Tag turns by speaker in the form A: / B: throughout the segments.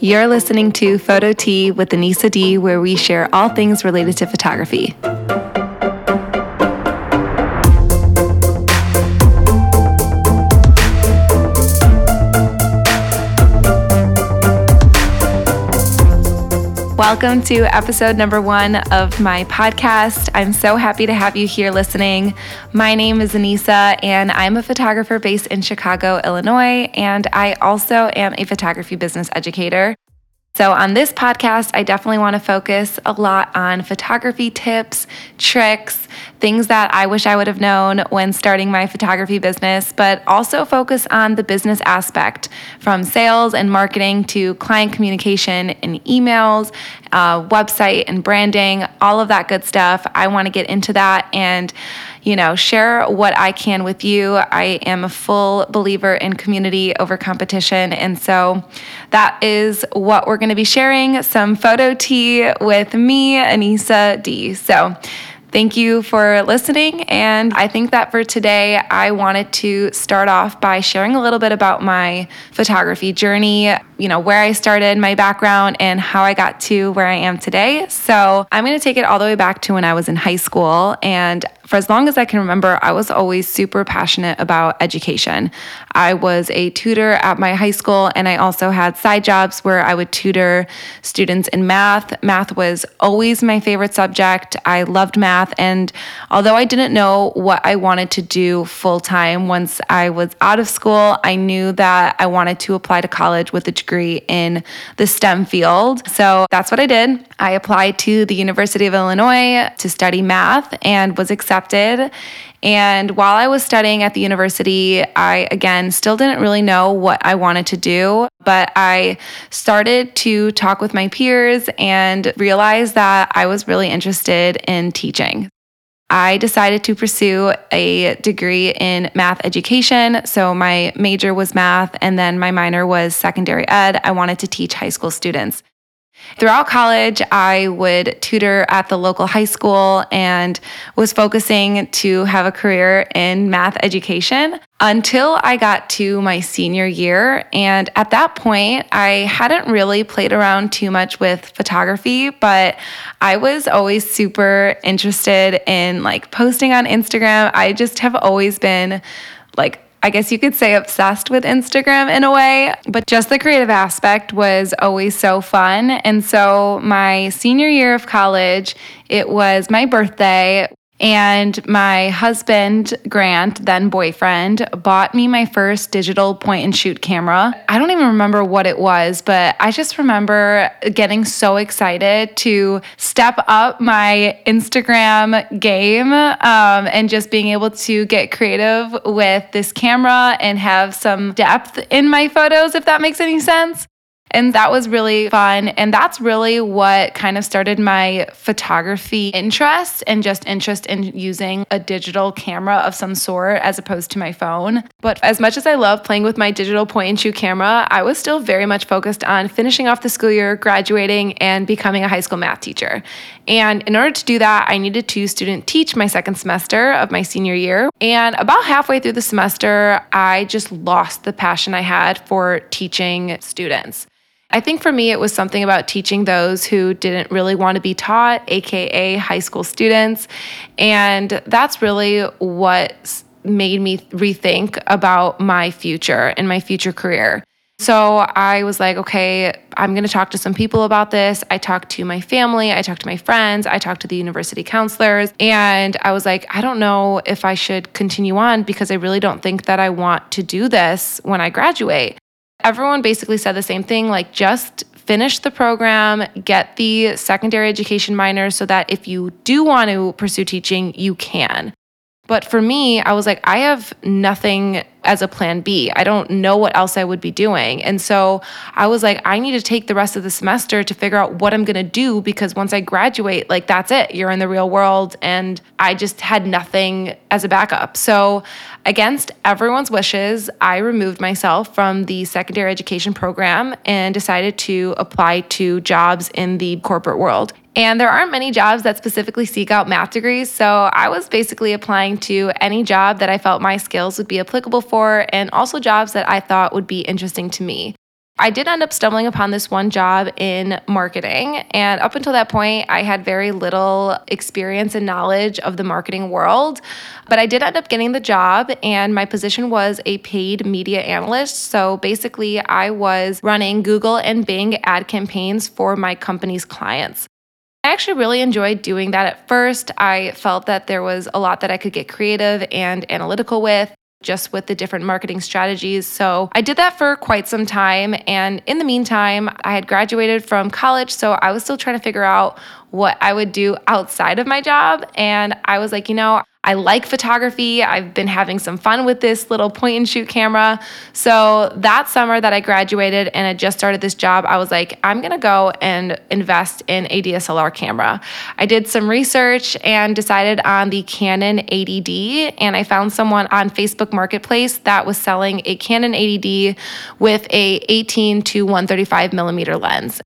A: You're listening to Photo Tea with Anissa D, where we share all things related to photography. Welcome to episode number one of my podcast. I'm so happy to have you here listening. My name is Anissa, and I'm a photographer based in Chicago, Illinois, and I also am a photography business educator. So, on this podcast, I definitely want to focus a lot on photography tips, tricks, things that I wish I would have known when starting my photography business, but also focus on the business aspect from sales and marketing to client communication and emails, uh, website and branding, all of that good stuff. I want to get into that and you know, share what I can with you. I am a full believer in community over competition. And so that is what we're going to be sharing some photo tea with me, Anissa D. So Thank you for listening. And I think that for today, I wanted to start off by sharing a little bit about my photography journey, you know, where I started, my background, and how I got to where I am today. So I'm going to take it all the way back to when I was in high school. And for as long as I can remember, I was always super passionate about education. I was a tutor at my high school, and I also had side jobs where I would tutor students in math. Math was always my favorite subject. I loved math. And although I didn't know what I wanted to do full time once I was out of school, I knew that I wanted to apply to college with a degree in the STEM field. So that's what I did. I applied to the University of Illinois to study math and was accepted. And while I was studying at the university, I again still didn't really know what I wanted to do, but I started to talk with my peers and realized that I was really interested in teaching. I decided to pursue a degree in math education. So my major was math, and then my minor was secondary ed. I wanted to teach high school students. Throughout college, I would tutor at the local high school and was focusing to have a career in math education until I got to my senior year. And at that point, I hadn't really played around too much with photography, but I was always super interested in like posting on Instagram. I just have always been like I guess you could say obsessed with Instagram in a way, but just the creative aspect was always so fun. And so, my senior year of college, it was my birthday. And my husband, Grant, then boyfriend, bought me my first digital point and shoot camera. I don't even remember what it was, but I just remember getting so excited to step up my Instagram game um, and just being able to get creative with this camera and have some depth in my photos, if that makes any sense. And that was really fun. And that's really what kind of started my photography interest and just interest in using a digital camera of some sort as opposed to my phone. But as much as I love playing with my digital point and shoot camera, I was still very much focused on finishing off the school year, graduating, and becoming a high school math teacher. And in order to do that, I needed to student teach my second semester of my senior year. And about halfway through the semester, I just lost the passion I had for teaching students. I think for me, it was something about teaching those who didn't really want to be taught, AKA high school students. And that's really what made me rethink about my future and my future career. So I was like, okay, I'm going to talk to some people about this. I talked to my family, I talked to my friends, I talked to the university counselors, and I was like, I don't know if I should continue on because I really don't think that I want to do this when I graduate. Everyone basically said the same thing like, just finish the program, get the secondary education minor so that if you do want to pursue teaching, you can. But for me, I was like, I have nothing as a plan B. I don't know what else I would be doing. And so I was like, I need to take the rest of the semester to figure out what I'm going to do because once I graduate, like that's it. You're in the real world. And I just had nothing as a backup. So, against everyone's wishes, I removed myself from the secondary education program and decided to apply to jobs in the corporate world. And there aren't many jobs that specifically seek out math degrees. So I was basically applying to any job that I felt my skills would be applicable for, and also jobs that I thought would be interesting to me. I did end up stumbling upon this one job in marketing. And up until that point, I had very little experience and knowledge of the marketing world. But I did end up getting the job, and my position was a paid media analyst. So basically, I was running Google and Bing ad campaigns for my company's clients. I actually really enjoyed doing that at first. I felt that there was a lot that I could get creative and analytical with just with the different marketing strategies. So I did that for quite some time. And in the meantime, I had graduated from college. So I was still trying to figure out what I would do outside of my job. And I was like, you know, I like photography. I've been having some fun with this little point and shoot camera. So that summer that I graduated and I just started this job, I was like, I'm gonna go and invest in a DSLR camera. I did some research and decided on the Canon 80D, and I found someone on Facebook Marketplace that was selling a Canon 80D with a 18 to 135 millimeter lens.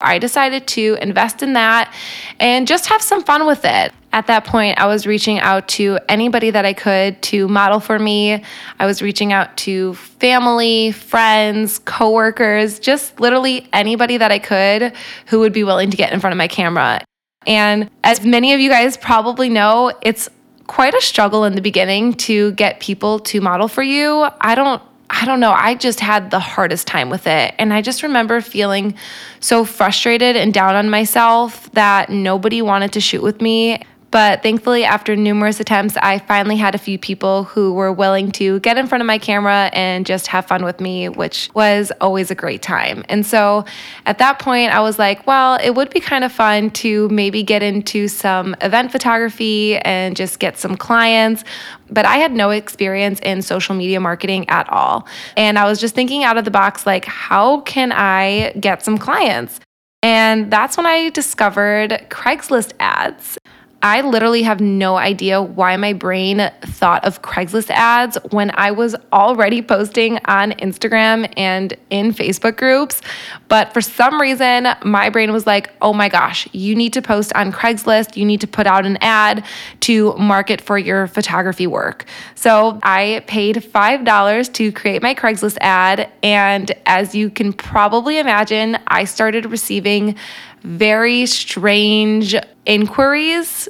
A: I decided to invest in that and just have some fun with it. At that point, I was reaching out to anybody that I could to model for me. I was reaching out to family, friends, coworkers, just literally anybody that I could who would be willing to get in front of my camera. And as many of you guys probably know, it's quite a struggle in the beginning to get people to model for you. I don't I don't know, I just had the hardest time with it. And I just remember feeling so frustrated and down on myself that nobody wanted to shoot with me. But thankfully, after numerous attempts, I finally had a few people who were willing to get in front of my camera and just have fun with me, which was always a great time. And so at that point, I was like, well, it would be kind of fun to maybe get into some event photography and just get some clients. But I had no experience in social media marketing at all. And I was just thinking out of the box, like, how can I get some clients? And that's when I discovered Craigslist ads. I literally have no idea why my brain thought of Craigslist ads when I was already posting on Instagram and in Facebook groups. But for some reason, my brain was like, oh my gosh, you need to post on Craigslist. You need to put out an ad to market for your photography work. So I paid $5 to create my Craigslist ad. And as you can probably imagine, I started receiving very strange inquiries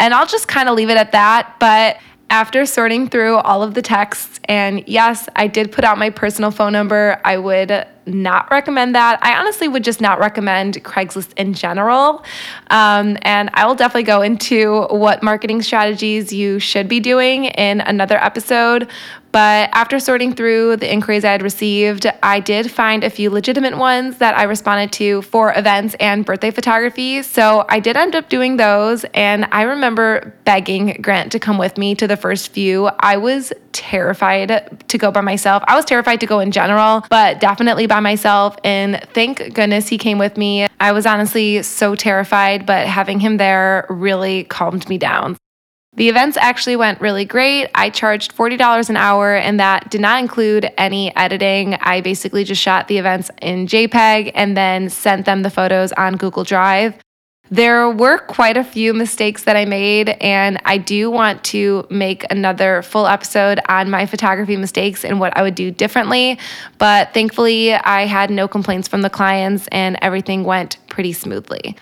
A: and I'll just kind of leave it at that. But after sorting through all of the texts, and yes, I did put out my personal phone number, I would not recommend that. I honestly would just not recommend Craigslist in general. Um, and I will definitely go into what marketing strategies you should be doing in another episode. But after sorting through the inquiries I had received, I did find a few legitimate ones that I responded to for events and birthday photography. So I did end up doing those. And I remember begging Grant to come with me to the first few. I was terrified to go by myself. I was terrified to go in general, but definitely by myself. And thank goodness he came with me. I was honestly so terrified, but having him there really calmed me down. The events actually went really great. I charged $40 an hour, and that did not include any editing. I basically just shot the events in JPEG and then sent them the photos on Google Drive. There were quite a few mistakes that I made, and I do want to make another full episode on my photography mistakes and what I would do differently. But thankfully, I had no complaints from the clients, and everything went pretty smoothly.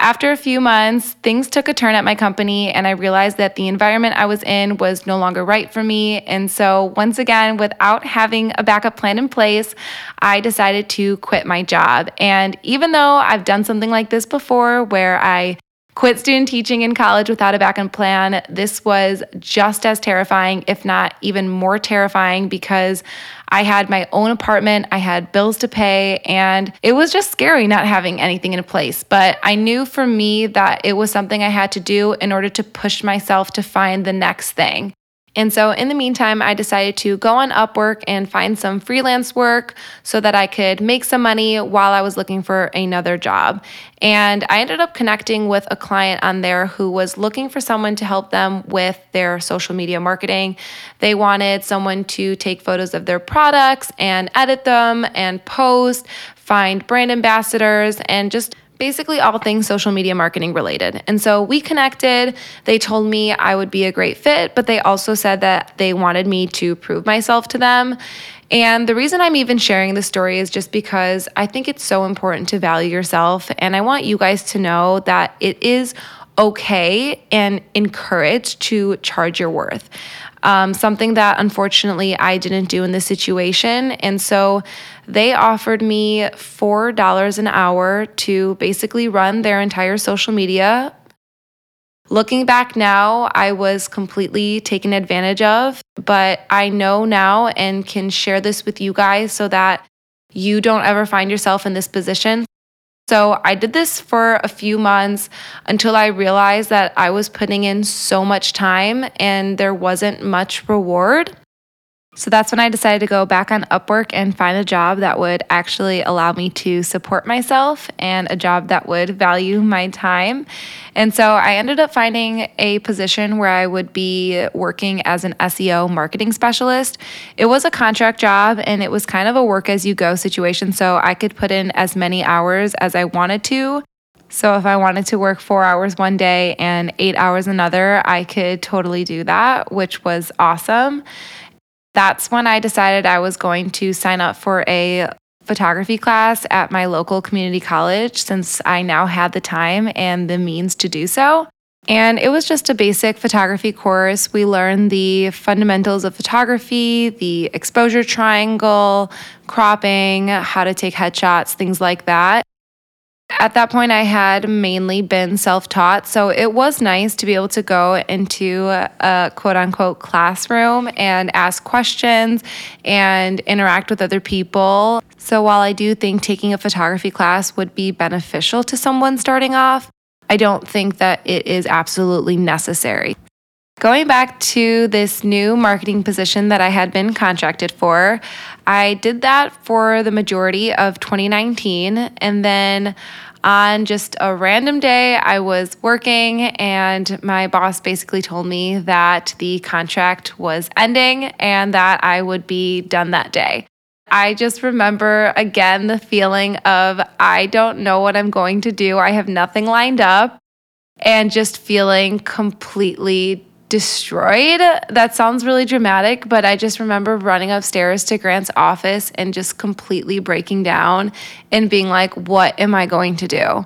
A: After a few months, things took a turn at my company, and I realized that the environment I was in was no longer right for me. And so, once again, without having a backup plan in place, I decided to quit my job. And even though I've done something like this before where I quit student teaching in college without a backup plan. This was just as terrifying, if not even more terrifying, because I had my own apartment, I had bills to pay, and it was just scary not having anything in place. But I knew for me that it was something I had to do in order to push myself to find the next thing. And so, in the meantime, I decided to go on Upwork and find some freelance work so that I could make some money while I was looking for another job. And I ended up connecting with a client on there who was looking for someone to help them with their social media marketing. They wanted someone to take photos of their products and edit them and post, find brand ambassadors, and just basically all things social media marketing related. And so we connected. They told me I would be a great fit, but they also said that they wanted me to prove myself to them. And the reason I'm even sharing this story is just because I think it's so important to value yourself. And I want you guys to know that it is okay and encouraged to charge your worth. Um, something that unfortunately I didn't do in this situation. And so they offered me $4 an hour to basically run their entire social media. Looking back now, I was completely taken advantage of, but I know now and can share this with you guys so that you don't ever find yourself in this position. So I did this for a few months until I realized that I was putting in so much time and there wasn't much reward. So that's when I decided to go back on Upwork and find a job that would actually allow me to support myself and a job that would value my time. And so I ended up finding a position where I would be working as an SEO marketing specialist. It was a contract job and it was kind of a work as you go situation. So I could put in as many hours as I wanted to. So if I wanted to work four hours one day and eight hours another, I could totally do that, which was awesome that's when I decided I was going to sign up for a photography class at my local community college since I now had the time and the means to do so. And it was just a basic photography course. We learned the fundamentals of photography, the exposure triangle, cropping, how to take headshots, things like that. At that point, I had mainly been self taught. So it was nice to be able to go into a quote unquote classroom and ask questions and interact with other people. So while I do think taking a photography class would be beneficial to someone starting off, I don't think that it is absolutely necessary. Going back to this new marketing position that I had been contracted for, I did that for the majority of 2019. And then on just a random day, I was working, and my boss basically told me that the contract was ending and that I would be done that day. I just remember again the feeling of I don't know what I'm going to do. I have nothing lined up and just feeling completely destroyed. That sounds really dramatic, but I just remember running upstairs to Grant's office and just completely breaking down and being like, what am I going to do?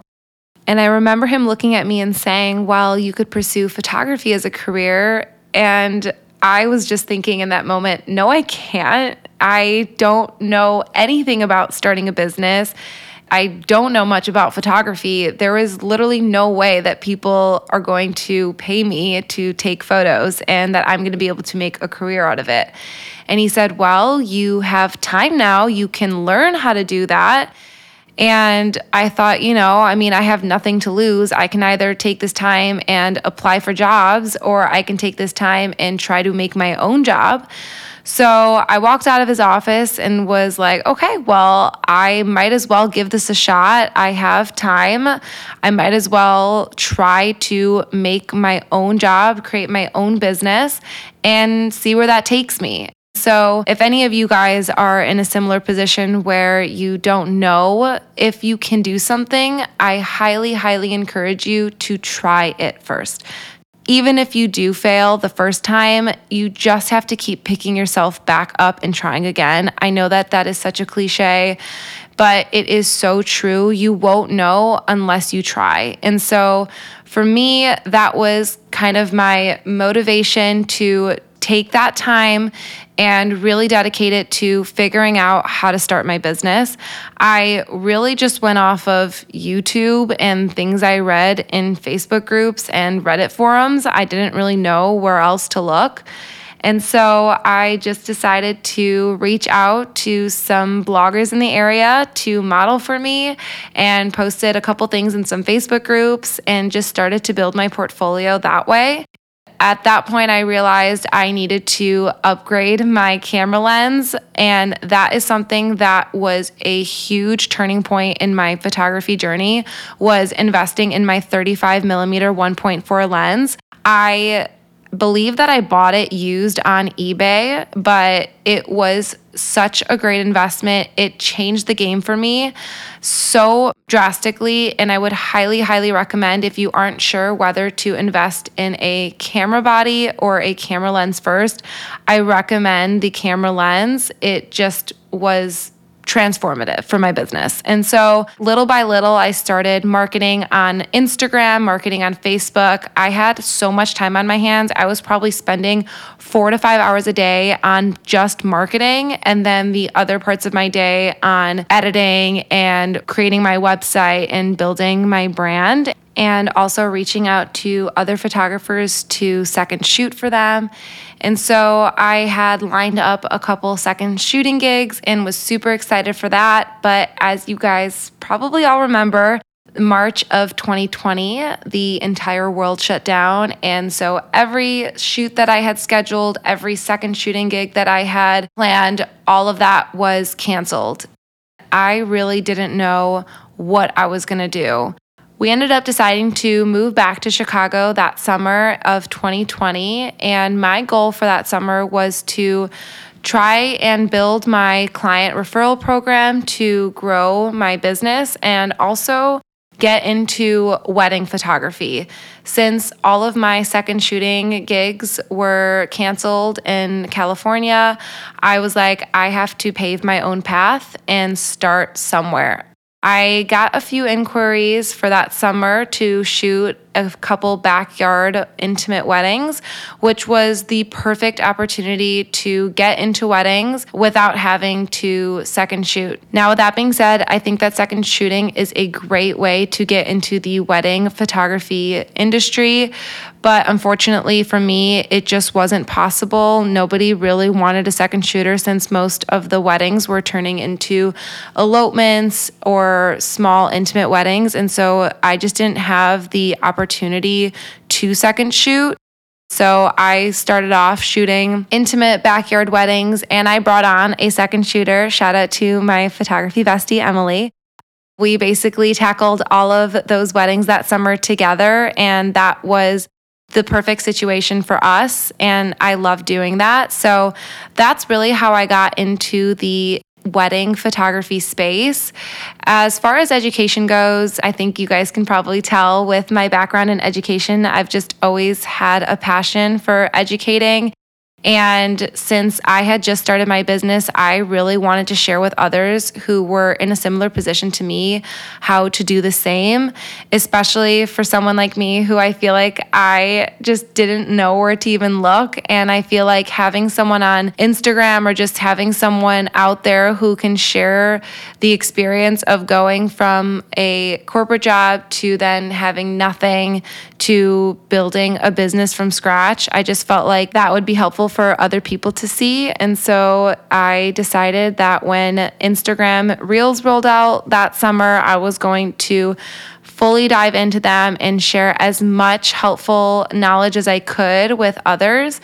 A: And I remember him looking at me and saying, well, you could pursue photography as a career. And I was just thinking in that moment, no, I can't. I don't know anything about starting a business. I don't know much about photography. There is literally no way that people are going to pay me to take photos and that I'm going to be able to make a career out of it. And he said, Well, you have time now. You can learn how to do that. And I thought, you know, I mean, I have nothing to lose. I can either take this time and apply for jobs, or I can take this time and try to make my own job. So I walked out of his office and was like, okay, well, I might as well give this a shot. I have time. I might as well try to make my own job, create my own business, and see where that takes me. So, if any of you guys are in a similar position where you don't know if you can do something, I highly, highly encourage you to try it first even if you do fail the first time, you just have to keep picking yourself back up and trying again. I know that that is such a cliche, but it is so true. You won't know unless you try. And so for me, that was kind of my motivation to take that time and really dedicate it to figuring out how to start my business. I really just went off of YouTube and things I read in Facebook groups and Reddit forums. I didn't really know where else to look. And so I just decided to reach out to some bloggers in the area to model for me and posted a couple things in some Facebook groups and just started to build my portfolio that way at that point i realized i needed to upgrade my camera lens and that is something that was a huge turning point in my photography journey was investing in my 35 millimeter 1.4 lens. I believe that I bought it used on eBay, but it was such a great investment. It changed the game for me so drastically. And I would highly, highly recommend if you aren't sure whether to invest in a camera body or a camera lens first, I recommend the camera lens. It just was transformative for my business. And so, little by little, I started marketing on Instagram, marketing on Facebook. I had so much time on my hands. I was probably spending four to five hours a day on just marketing, and then the other parts of my day on editing and creating my website and building my brand and also reaching out to other photographers to second shoot for them. And so I had lined up a couple second shooting gigs and was super excited for that. But as you guys probably all remember, March of 2020, the entire world shut down. And so every shoot that I had scheduled, every second shooting gig that I had planned, all of that was canceled. I really didn't know what I was going to do we ended up deciding to move back to Chicago that summer of 2020. And my goal for that summer was to try and build my client referral program to grow my business and also get into wedding photography. Since all of my second shooting gigs were canceled in California, I was like, I have to pave my own path and start somewhere. I got a few inquiries for that summer to shoot a couple backyard intimate weddings, which was the perfect opportunity to get into weddings without having to second shoot. Now, with that being said, I think that second shooting is a great way to get into the wedding photography industry. But unfortunately for me, it just wasn't possible. Nobody really wanted a second shooter since most of the weddings were turning into elopements or small intimate weddings. And so I just didn't have the opportunity to second shoot. So I started off shooting intimate backyard weddings and I brought on a second shooter. Shout out to my photography bestie, Emily. We basically tackled all of those weddings that summer together, and that was the perfect situation for us. And I love doing that. So that's really how I got into the wedding photography space. As far as education goes, I think you guys can probably tell with my background in education, I've just always had a passion for educating and since I had just started my business, I really wanted to share with others who were in a similar position to me how to do the same, especially for someone like me who I feel like I just didn't know where to even look. And I feel like having someone on Instagram or just having someone out there who can share the experience of going from a corporate job to then having nothing to building a business from scratch, I just felt like that would be helpful for other people to see. And so I decided that when Instagram Reels rolled out that summer, I was going to fully dive into them and share as much helpful knowledge as I could with others.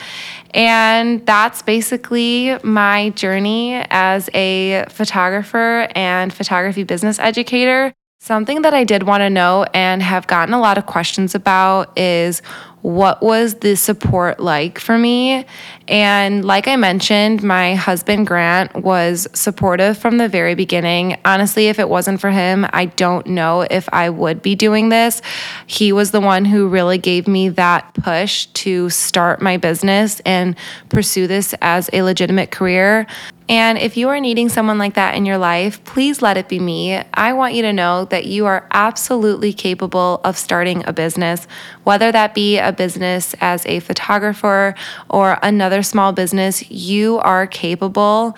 A: And that's basically my journey as a photographer and photography business educator. Something that I did want to know and have gotten a lot of questions about is what was the support like for me? And like I mentioned, my husband Grant was supportive from the very beginning. Honestly, if it wasn't for him, I don't know if I would be doing this. He was the one who really gave me that push to start my business and pursue this as a legitimate career. And if you are needing someone like that in your life, please let it be me. I want you to know that you are absolutely capable of starting a business, whether that be a business as a photographer or another small business, you are capable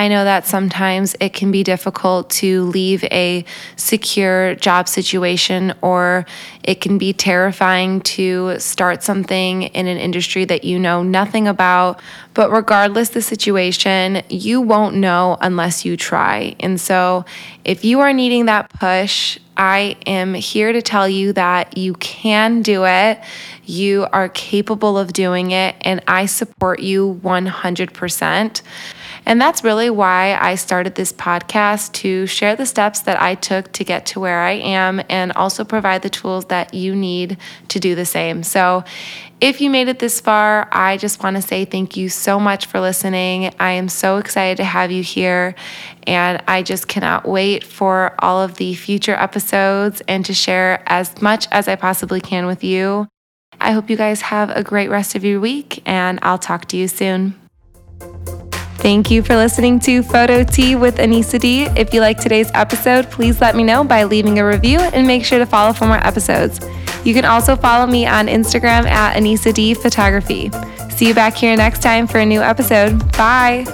A: I know that sometimes it can be difficult to leave a secure job situation, or it can be terrifying to start something in an industry that you know nothing about. But regardless the situation, you won't know unless you try. And so, if you are needing that push, I am here to tell you that you can do it. You are capable of doing it, and I support you 100%. And that's really why I started this podcast to share the steps that I took to get to where I am and also provide the tools that you need to do the same. So, if you made it this far, I just want to say thank you so much for listening. I am so excited to have you here, and I just cannot wait for all of the future episodes and to share as much as I possibly can with you. I hope you guys have a great rest of your week, and I'll talk to you soon. Thank you for listening to Photo Tea with Anissa D. If you like today's episode, please let me know by leaving a review and make sure to follow for more episodes. You can also follow me on Instagram at Anissa D Photography. See you back here next time for a new episode. Bye.